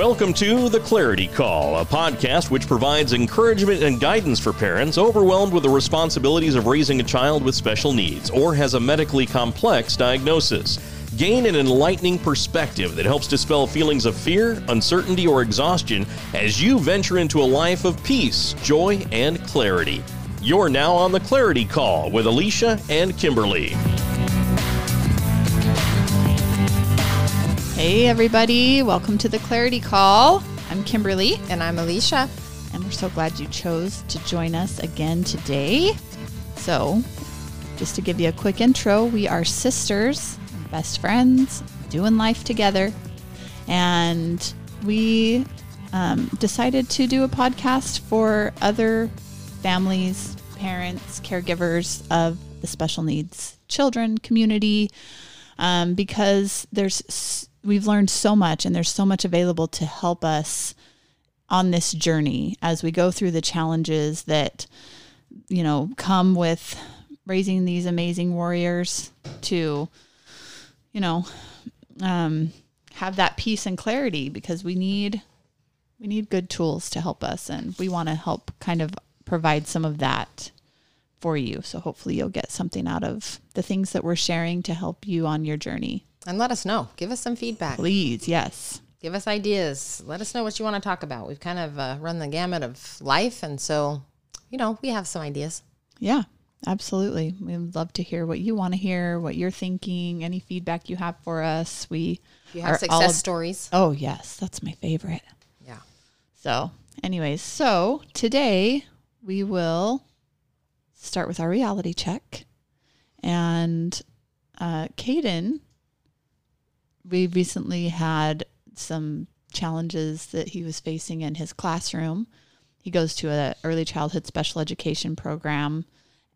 Welcome to The Clarity Call, a podcast which provides encouragement and guidance for parents overwhelmed with the responsibilities of raising a child with special needs or has a medically complex diagnosis. Gain an enlightening perspective that helps dispel feelings of fear, uncertainty, or exhaustion as you venture into a life of peace, joy, and clarity. You're now on The Clarity Call with Alicia and Kimberlee. Hey, everybody. Welcome to the Clarity Call. I'm Kimberlee. And I'm Alicia. And we're so glad you chose to join us again today. So, just to give you a quick intro, we are sisters, best friends, doing life together. And we um, decided to do a podcast for other families, parents, caregivers of the special needs children community um, because there's we've learned so much and there's so much available to help us on this journey as we go through the challenges that you know come with raising these amazing warriors to you know um, have that peace and clarity because we need we need good tools to help us and we want to help kind of provide some of that for you. So hopefully you'll get something out of the things that we're sharing to help you on your journey and let us know. Give us some feedback. Please, yes. Give us ideas. Let us know what you want to talk about. We've kind of uh, run the gamut of life. And so, you know, we have some ideas. Yeah, absolutely. We'd love to hear what you want to hear, what you're thinking, any feedback you have for us. We you have success all, stories. Oh, yes. That's my favorite. Yeah. So, anyways, so today we will start with our reality check. And uh, Caden we recently had some challenges that he was facing in his classroom. He goes to a early childhood special education program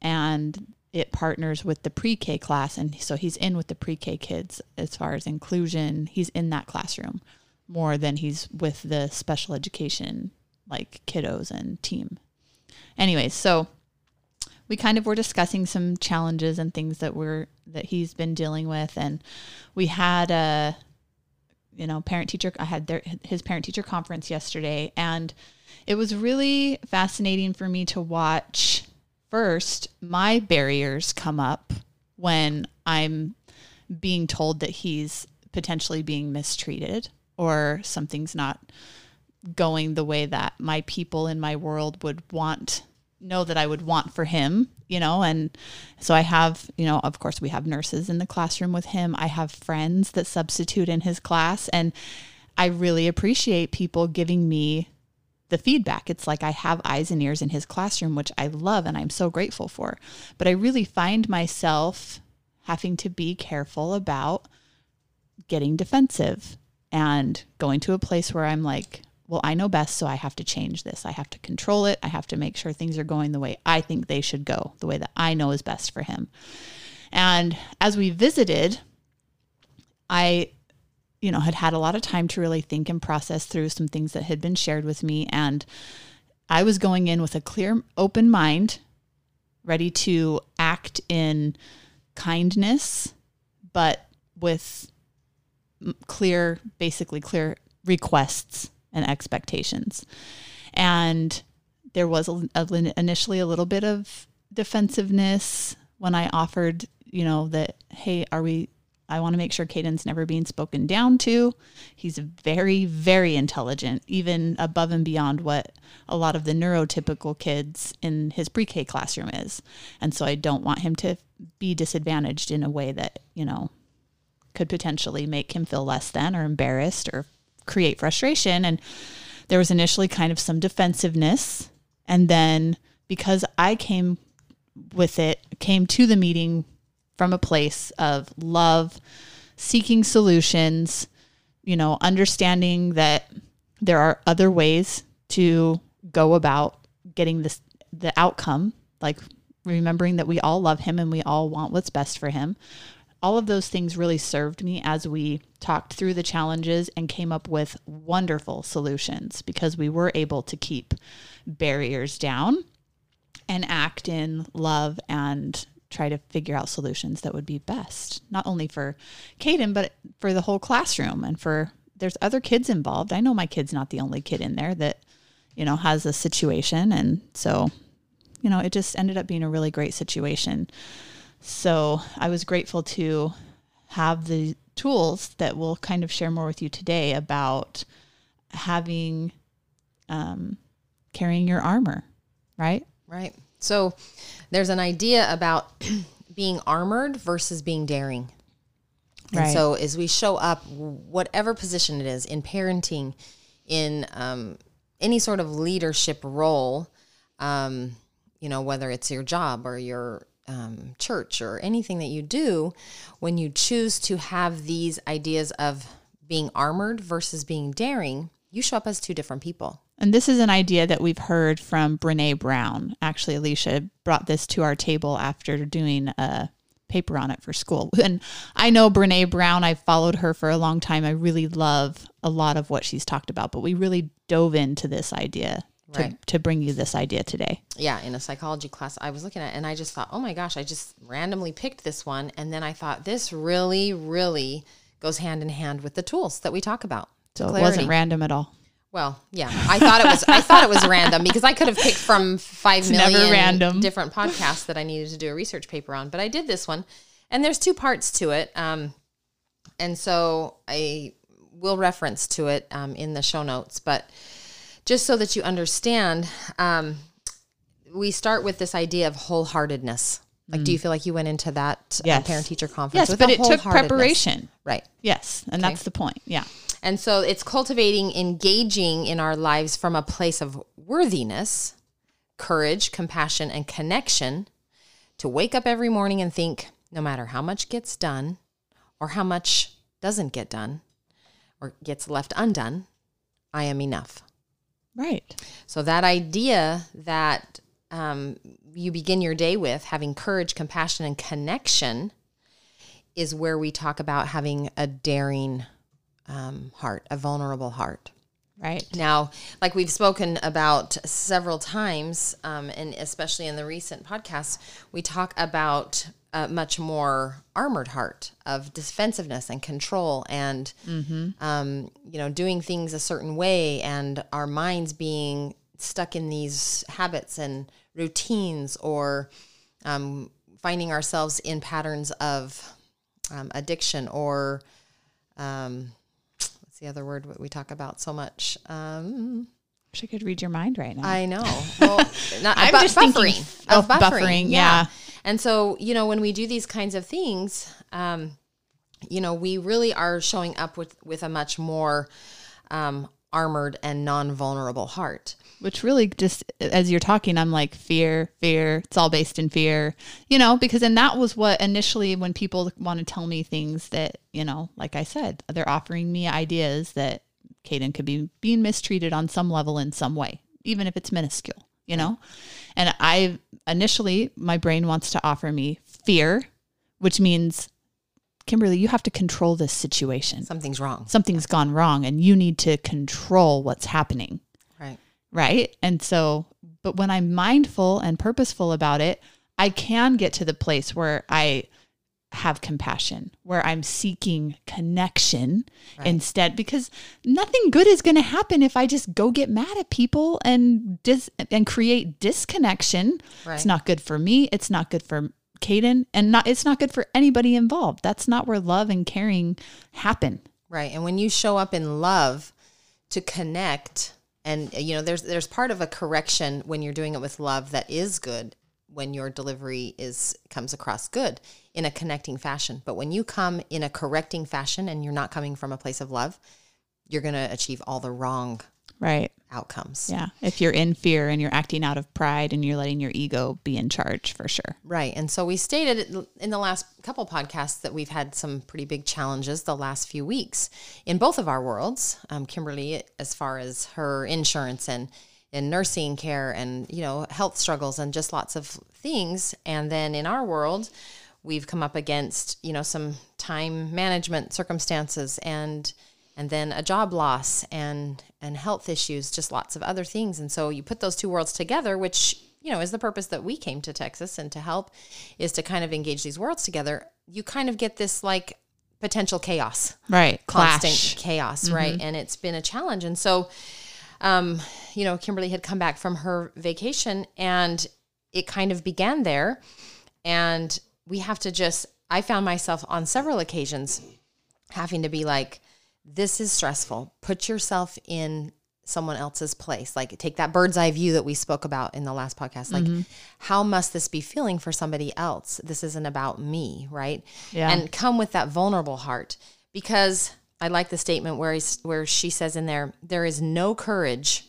and it partners with the pre-K class and so he's in with the pre-K kids as far as inclusion. He's in that classroom more than he's with the special education like kiddos and team. Anyways, so we kind of were discussing some challenges and things that were that he's been dealing with. And we had a you know parent teacher i had their his parent teacher conference yesterday. And it was really fascinating for me to watch first my barriers come up when i'm being told that he's potentially being mistreated or something's not going the way that my people in my world would want know that I would want for him, you know, and so I have, you know, of course we have nurses in the classroom with him. I have friends that substitute in his class and I really appreciate people giving me the feedback. It's like I have eyes and ears in his classroom, which I love and I'm so grateful for. But I really find myself having to be careful about getting defensive and going to a place where I'm like, well, I know best, so I have to change this. I have to control it. I have to make sure things are going the way I think they should go, the way that I know is best for him. And as we visited, I, you know, had had a lot of time to really think and process through some things that had been shared with me. And I was going in with a clear, open mind, ready to act in kindness, but with clear, basically clear requests and expectations. And there was a, a, initially a little bit of defensiveness when I offered, you know, that, hey, are we, I want to make sure Caden's never being spoken down to. He's very, very intelligent, even above and beyond what a lot of the neurotypical kids in his pre K classroom is. And so I don't want him to be disadvantaged in a way that, you know, could potentially make him feel less than or embarrassed or create frustration. And there was initially kind of some defensiveness. And then because I came with it, came to the meeting from a place of love, seeking solutions, you know, understanding that there are other ways to go about getting this the outcome, like remembering that we all love him and we all want what's best for him all of those things really served me as we talked through the challenges and came up with wonderful solutions because we were able to keep barriers down and act in love and try to figure out solutions that would be best, not only for Caden, but for the whole classroom and for there's other kids involved. I know my kid's not the only kid in there that, you know, has a situation. And so, you know, it just ended up being a really great situation. So I was grateful to have the tools that we'll kind of share more with you today about having, um, carrying your armor, right? Right. So there's an idea about being armored versus being daring. And Right. so as we show up, whatever position it is in parenting, in um, any sort of leadership role, um, you know, whether it's your job or your um, church or anything that you do, when you choose to have these ideas of being armored versus being daring, you show up as two different people. And this is an idea that we've heard from Brene Brown. Actually, Alicia brought this to our table after doing a paper on it for school. And I know Brene Brown, I've followed her for a long time. I really love a lot of what she's talked about, but we really dove into this idea to, Right. to bring you this idea today. yeah, in a psychology class, I was looking at and I just thought, oh my gosh, I just randomly picked this one. And then I thought, this really, really goes hand in hand with the tools that we talk about. So it Clarity. wasn't random at all. Well, yeah, I thought it was. I thought it was random because I could have picked from five million different podcasts that I needed to do a research paper on, but I did this one, and there's two parts to it, um, and so I will reference to it um, in the show notes, but just so that you understand, um, we start with this idea of wholeheartedness. Like, do you feel like you went into that Mm. Yes. parent teacher conference? Yes, but it took preparation. right? Yes. And that's the point. Yeah. And so it's cultivating, engaging in our lives from a place of worthiness, courage, compassion, and connection to wake up every morning and think no matter how much gets done or how much doesn't get done or gets left undone, I am enough. Right. So that idea that um, you begin your day with having courage, compassion, and connection is where we talk about having a daring um, heart, a vulnerable heart. Right. Now, like we've spoken about several times, um, and especially in the recent podcasts, we talk about a much more armored heart of defensiveness and control, and um, you know, doing things a certain way, and our minds being stuck in these habits and routines, or um, finding ourselves in patterns of um, addiction or um, what's the other word we talk about so much? Um, Wish I could read your mind right now. I know. Well, not, I'm bu- just thinking buffering. of buffering, yeah. And so, you know, when we do these kinds of things, um, you know, we really are showing up with with a much more um, armored and non-vulnerable heart. Which really just as you're talking, I'm like fear, fear. It's all based in fear, you know, because and that was what initially when people want to tell me things that, you know, like I said, they're offering me ideas that Caden could be being mistreated on some level in some way, even if it's minuscule, you know? And I initially, my brain wants to offer me fear, which means, Kimberlee, you have to control this situation. Something's wrong, Something's gone wrong and you need to control what's happening right? right? And so, but when I'm mindful and purposeful about it, I can get to the place where I have compassion, where I'm seeking connection instead, because nothing good is going to happen if I just go get mad at people and dis and create disconnection. Right. It's not good for me. It's not good for Caden, and not it's not good for anybody involved. That's not where love and caring happen. Right. And when you show up in love to connect and you know there's there's part of a correction when you're doing it with love that is good when your delivery is comes across good in a connecting fashion. But when you come in a correcting fashion and you're not coming from a place of love, you're going to achieve all the wrong Right. outcomes. Yeah. If you're in fear and you're acting out of pride and you're letting your ego be in charge for sure. Right. And so we stated in the last couple podcasts that we've had some pretty big challenges the last few weeks in both of our worlds. Um, Kimberlee, as far as her insurance and in nursing care and, you know, health struggles and just lots of things. And then in our world, we've come up against, you know, some time management circumstances and and then a job loss and and health issues, just lots of other things. And so you put those two worlds together, which you know is the purpose that we came to Texas and to help is to kind of engage these worlds together. You kind of get this like potential chaos Right. constant Clash. chaos, mm-hmm. right? And it's been a challenge. And so, um, you know, Kimberlee had come back from her vacation and it kind of began there. And we have to just, I found myself on several occasions having to be like, this is stressful. Put yourself in someone else's place. Like take that bird's eye view that we spoke about in the last podcast. Like, how must this be feeling for somebody else? This isn't about me, right? Yeah. And come with that vulnerable heart because I like the statement where he's, where she says in there, there is no courage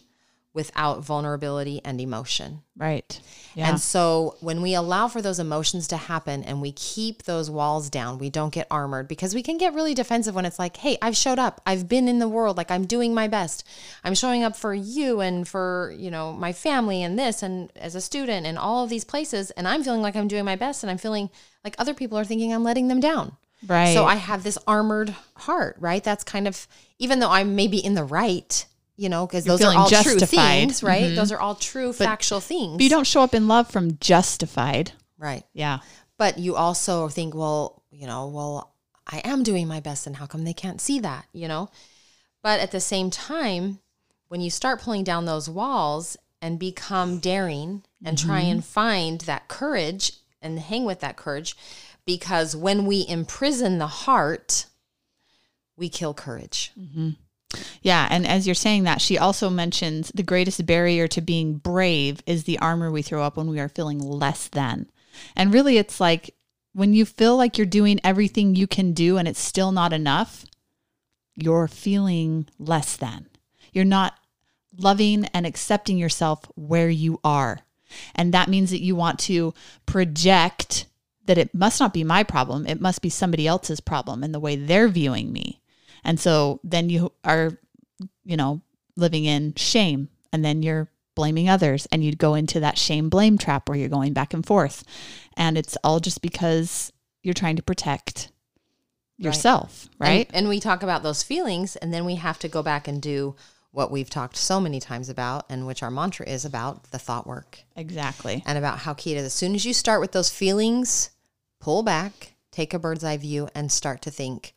without vulnerability and emotion. Right. Yeah. And so when we allow for those emotions to happen and we keep those walls down, we don't get armored because we can get really defensive when it's like, hey, I've showed up. I've been in the world. Like I'm doing my best. I'm showing up for you and for, you know, my family and this and as a student and all of these places. And I'm feeling like I'm doing my best and I'm feeling like other people are thinking I'm letting them down. Right. So I have this armored heart, right? That's kind of, even though I'm maybe in the right, you know, because those are all true justified. Mm-hmm. things, right? Those are all true factual things. but you don't show up in love from justified. right. Yeah. But you also think, well, you know, well, I am doing my best and how come they can't see that, you know? But at the same time, when you start pulling down those walls and become daring and try and find that courage and hang with that courage, because when we imprison the heart, we kill courage. Mm-hmm. Yeah, and as you're saying that, she also mentions the greatest barrier to being brave is the armor we throw up when we are feeling less than. And really, it's like when you feel like you're doing everything you can do and it's still not enough, you're feeling less than. You're not loving and accepting yourself where you are. And that means that you want to project that it must not be my problem, it must be somebody else's problem and the way they're viewing me. And so then you are, you know, living in shame and then you're blaming others and you go into that shame blame trap where you're going back and forth. And it's all just because you're trying to protect yourself, right? And, and we talk about those feelings, and then we have to go back and do what we've talked so many times about, and which our mantra is about the thought work exactly. and about how key it is. As soon as you start with those feelings, pull back, take a bird's eye view, and start to think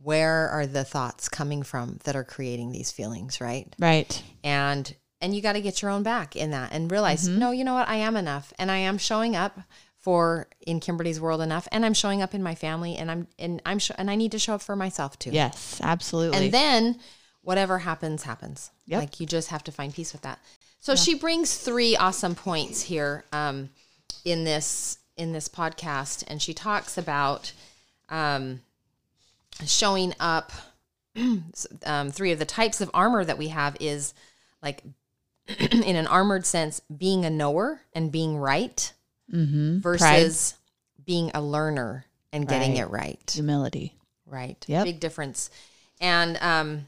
where are the thoughts coming from that are creating these feelings, right? Right. and and you got to get your own back in that and realize no you know what i am enough and i am showing up for in kimberlee's world enough and i'm showing up in my family and i'm and i'm sh- and i need to show up for myself too Yes, absolutely. and then whatever happens happens Yep. like you just have to find peace with that so she brings three awesome points here um, in this in this podcast and she talks about um, showing up um, three of the types of armor that we have is like in an armored sense being a knower and being right mm-hmm. versus being a learner and getting Right. it right humility. right Yep. big difference and um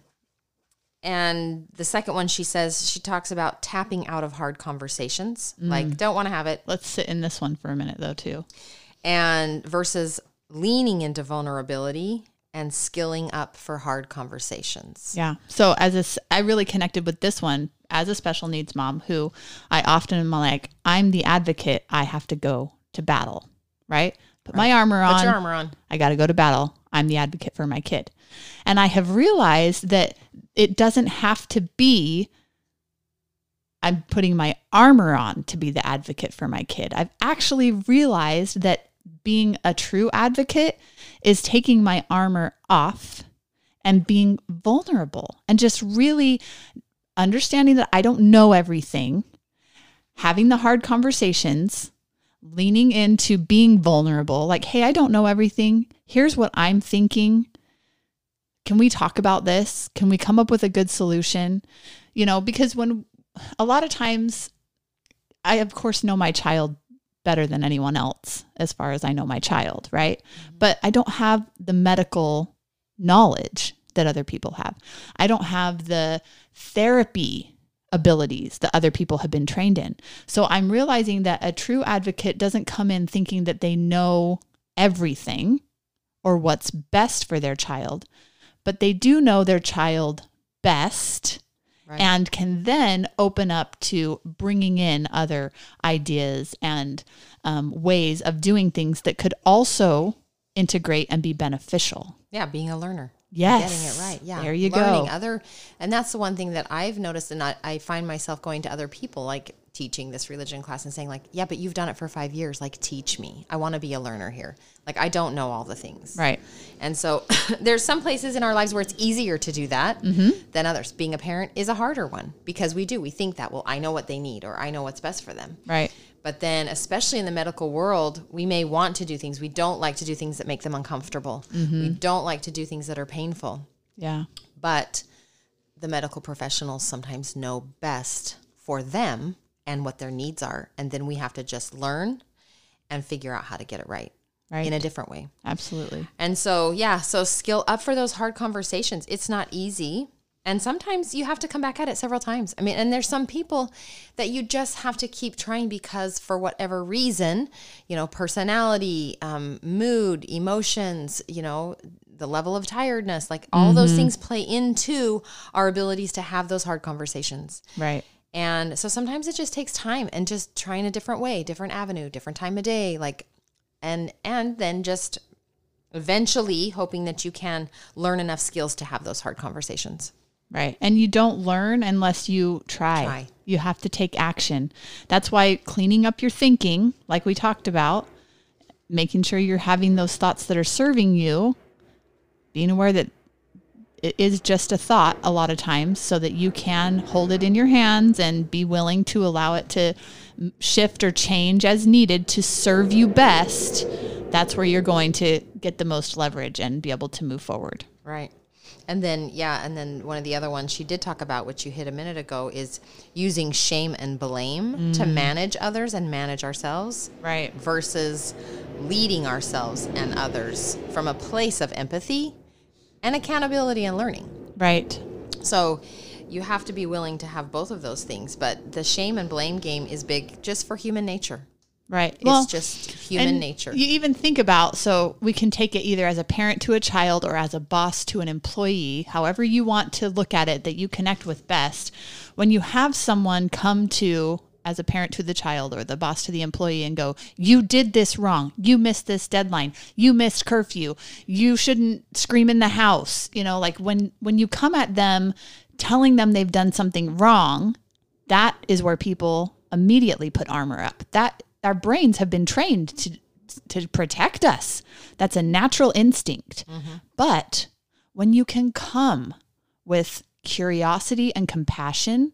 and the second one she says she talks about tapping out of hard conversations Mm. like don't want to have it Let's sit in this one for a minute though too. and versus leaning into vulnerability and skilling up for hard conversations Yeah. So as a, I really connected with this one as a special needs mom who I often am like, I'm the advocate. I have to go to battle, right? Put my armor on. put your armor on I got to go to battle. I'm the advocate for my kid. And I have realized that it doesn't have to be I'm putting my armor on to be the advocate for my kid. I've actually realized that being a true advocate is taking my armor off and being vulnerable and just really understanding that I don't know everything, having the hard conversations, leaning into being vulnerable like, hey, I don't know everything. Here's what I'm thinking. Can we talk about this? Can we come up with a good solution? You know, because when a lot of times, I of course know my child better than anyone else as far as I know my child, right? Mm-hmm. But I don't have the medical knowledge that other people have. I don't have the therapy abilities that other people have been trained in. So I'm realizing that a true advocate doesn't come in thinking that they know everything or what's best for their child, but they do know their child best Right. and can then open up to bringing in other ideas and um, ways of doing things that could also integrate and be beneficial. Yeah, being a learner. Yes. Getting it right. Yeah. There you Learning go. other and that's the one thing that I've noticed and I, I find myself going to other people like teaching this religion class and saying like, Yeah, but you've done it for five years. Like teach me. I want to be a learner here. Like I don't know all the things. Right. And so there's some places in our lives where it's easier to do that Mm-hmm. than others. Being a parent is a harder one because we do. We think that, well, I know what they need or I know what's best for them. Right. But then, especially in the medical world, we may want to do things. We don't like to do things that make them uncomfortable. Mm-hmm. We don't like to do things that are painful. Yeah. But the medical professionals sometimes know best for them and what their needs are. And then we have to just learn and figure out how to get it right, Right. in a different way. Absolutely. And so, yeah, so skill up for those hard conversations. It's not easy. And sometimes you have to come back at it several times. I mean, and there's some people that you just have to keep trying because for whatever reason, you know, personality, um, mood, emotions, you know, the level of tiredness, like all those things play into our abilities to have those hard conversations. Right. And so sometimes it just takes time and just trying a different way, different avenue, different time of day, like and and then just eventually hoping that you can learn enough skills to have those hard conversations. Right. And you don't learn unless you try. Try. You have to take action. That's why cleaning up your thinking, like we talked about, making sure you're having those thoughts that are serving you, being aware that it is just a thought a lot of times so that you can hold it in your hands and be willing to allow it to shift or change as needed to serve you best. That's where you're going to get the most leverage and be able to move forward. Right. And then yeah, and then one of the other ones she did talk about which you hit a minute ago is using shame and blame to mm. manage others and manage ourselves. Right. versus leading ourselves and others from a place of empathy and accountability and learning. Right. So you have to be willing to have both of those things, but the shame and blame game is big just for human nature. Right. It's just human nature. You even think about so we can take it either as a parent to a child or as a boss to an employee, however you want to look at it that you connect with best. When you have someone come to as a parent to the child or the boss to the employee and go, "You did this wrong. You missed this deadline. You missed curfew. You shouldn't scream in the house." You know, like when when you come at them telling them they've done something wrong, that is where people immediately put armor up. That our brains have been trained to to protect us. That's a natural instinct. But when you can come with curiosity and compassion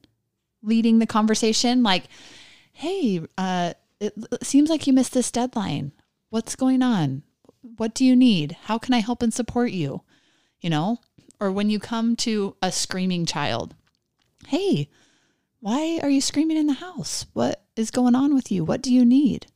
leading the conversation like, "Hey, uh it seems like you missed this deadline. What's going on? What do you need? How can I help and support you?" You know? Or when you come to a screaming child, "Hey, why are you screaming in the house? What is going on with you? What do you need?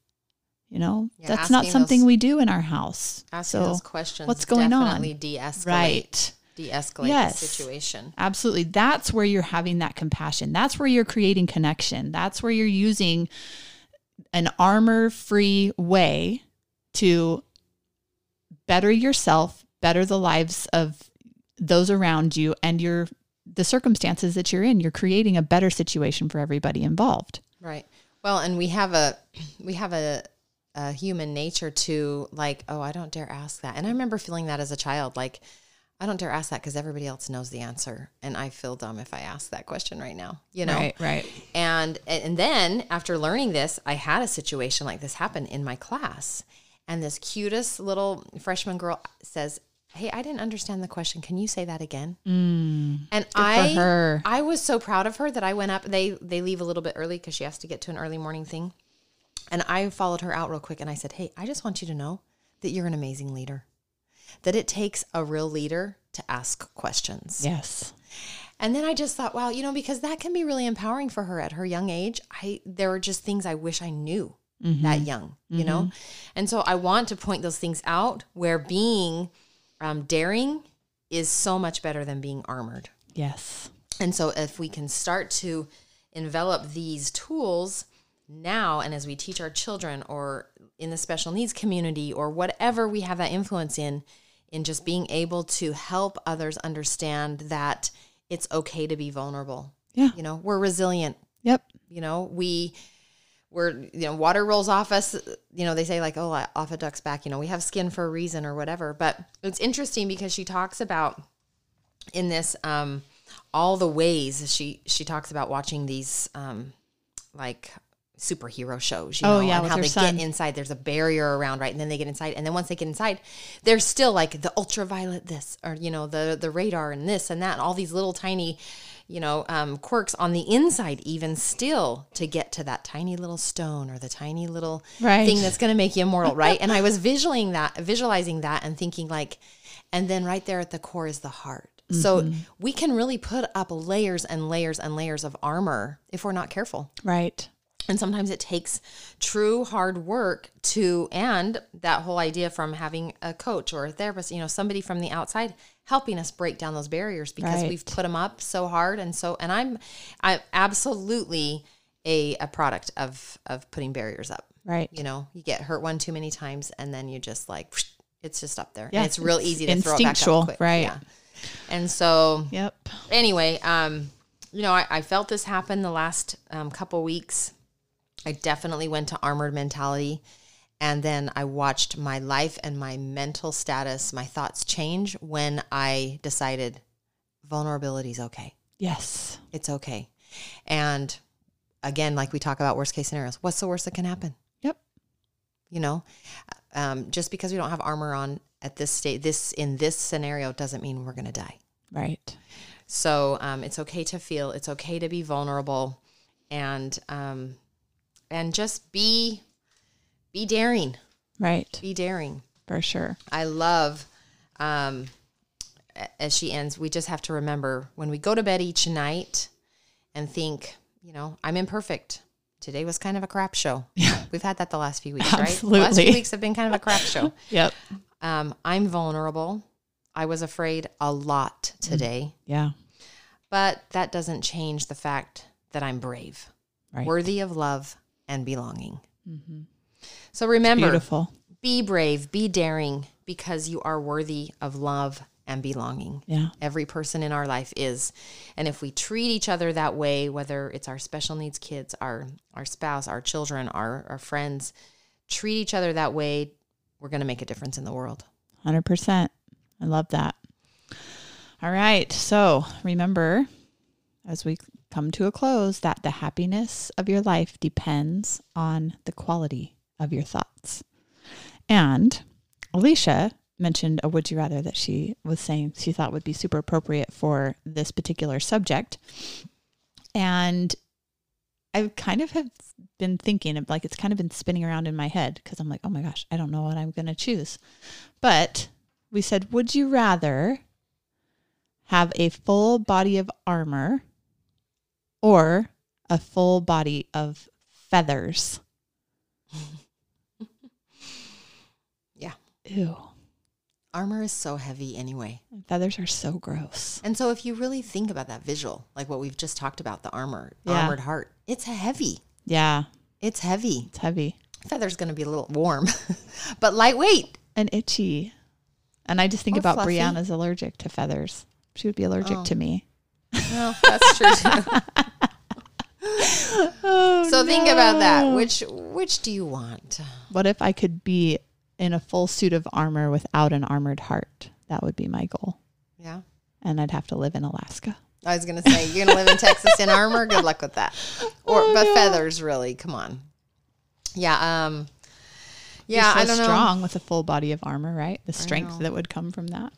You know, Yeah, that's not something those- we do in our house. Asking so, those questions what's going on? definitely de-escalate, Right. de-escalate Yes. the situation. Absolutely. That's where you're having that compassion. That's where you're creating connection. That's where you're using an armor free way to better yourself, better the lives of those around you and your the circumstances that you're in. You're creating a better situation for everybody involved. Right. Well, and we have a we have a, a human nature to like, oh, I don't dare ask that. And I remember feeling that as a child, like, I don't dare ask that because everybody else knows the answer, and I feel dumb if I ask that question right now. You know. right. right. And and then after learning this, I had a situation like this happen in my class. And this cutest little freshman girl says, "Hey, I didn't understand the question. Can you say that again?" Mm, and I her. I was so proud of her that I went up. They they leave a little bit early because she has to get to an early morning thing. And I followed her out real quick and I said, "Hey, I just want you to know that you're an amazing leader. That it takes a real leader to ask questions." Yes. And then I just thought, wow, you know, because that can be really empowering for her at her young age. I there are just things I wish I knew that mm-hmm. young, you know. Mm-hmm. And so I want to point those things out where being um, daring is so much better than being armored. Yes. And so if we can start to envelop these tools now and as we teach our children or in the special needs community or whatever we have that influence in in just being able to help others understand that it's okay to be vulnerable. Yeah. You know, we're resilient. Yep. You know, we we're you know water rolls off us you know they say like oh off a duck's back you know we have skin for a reason or whatever. But it's interesting because she talks about in this um all the ways she she talks about watching these um like superhero shows you Oh, know yeah, and how they son. get inside. There's a barrier around right? And then they get inside. And then once they get inside they're still like the ultraviolet this or you know the the radar and this and that and all these little tiny you know um, quirks on the inside even still to get to that tiny little stone or the tiny little Right. thing that's going to make you immortal right and i was visualizing that visualizing that and thinking like and then right there at the core is the heart so Mm-hmm. we can really put up layers and layers and layers of armor if we're not careful Right. and sometimes it takes true hard work to and that whole idea from having a coach or a therapist you know somebody from the outside helping us break down those barriers because Right. we've put them up so hard and so and i'm i'm absolutely a, a product of of putting barriers up Right. you know you get hurt one too many times and then you just like it's just up there Yeah, and it's real easy to throw it back instinctual, up quick right. yeah and so Yep. anyway, um, you know, I, I felt this happen the last um, couple weeks. I definitely went to armored mentality. And then I watched my life and my mental status, my thoughts change when I decided vulnerability is okay. Yes. It's okay. And again, like we talk about worst case scenarios, what's the worst that can happen? Yep. You know, um, just because we don't have armor on at this state, this in this scenario doesn't mean we're going to die. Right. So um, it's okay to feel. It's okay to be vulnerable, and um, and just be be daring. Right. Be daring. For sure. I love. Um, as she ends, we just have to remember when we go to bed each night and think, you know, I'm imperfect. Today was kind of a crap show. Yeah. We've had that the last few weeks, right? The last Absolutely. few weeks have been kind of a crap show. Yep. Um, I'm vulnerable. I was afraid a lot today. Yeah. But that doesn't change the fact that I'm brave, Right. worthy of love and belonging. So remember, Beautiful. be brave, be daring, because you are worthy of love and belonging. Yeah. Every person in our life is. And if we treat each other that way, whether it's our special needs kids, our our spouse, our children, our, our friends, treat each other that way, we're going to make a difference in the world. 100%. I love that. All right. So remember, as we come to a close, that the happiness of your life depends on the quality of your thoughts. And Alicia mentioned a would you rather that she was saying she thought would be super appropriate for this particular subject. And I kind of have been thinking of like it's kind of been spinning around in my head because I'm like, oh my gosh, I don't know what I'm going to choose. But we said, would you rather have a full body of armor or a full body of feathers? Ew. Armor is so heavy anyway. Feathers are so gross. And so if you really think about that visual, like what we've just talked about, the armor, Yeah. armored heart, it's heavy. Yeah, It's heavy. it's heavy Feather's going to be a little warm, but lightweight. and itchy. And I just think Or about fluffy. Brianna's allergic to feathers. She would be allergic Oh. to me. Well, that's true too. Oh, so think about that. Which which do you want? What if I could be in a full suit of armor without an armored heart? That would be my goal. Yeah. And I'd have to live in Alaska. I was going to say you're going to live in Texas in armor. Good luck with that. Or Oh, but no. feathers really, come on. Yeah, um yeah, You're I so don't know. strong with a full body of armor, right? The strength that would come from that.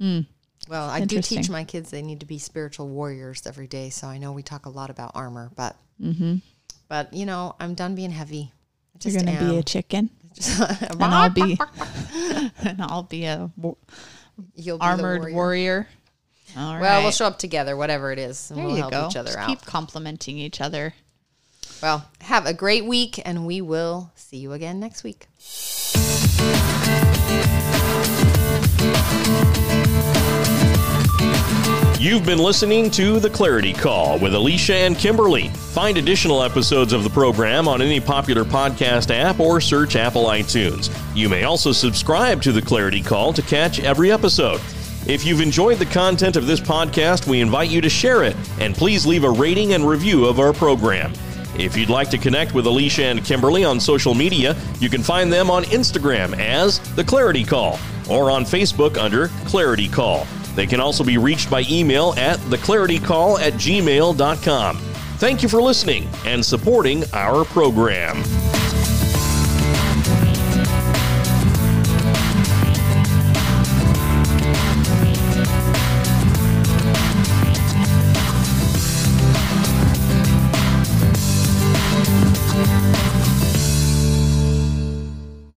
Mm. Well, I do teach my kids they need to be spiritual warriors every day, so I know we talk a lot about armor, but Mm-hmm. but you know, I'm done being heavy. I You're just gonna be a chicken, and I'll be, and I'll be a You'll be armored warrior. warrior. All right. Well, we'll show up together, whatever it is, and there we'll you help go. each other Just out. Keep complimenting each other. Well, have a great week, and we will see you again next week. You've been listening to The Clarity Call with Alicia and Kimberlee. Find additional episodes of the program on any popular podcast app or search Apple iTunes. You may also subscribe to The Clarity Call to catch every episode. If you've enjoyed the content of this podcast, we invite you to share it and please leave a rating and review of our program. If you'd like to connect with Alicia and Kimberlee on social media, you can find them on Instagram as The Clarity Call or on Facebook under Clarity Call. They can also be reached by email at theclaritycall at gmail.com. Thank you for listening and supporting our program.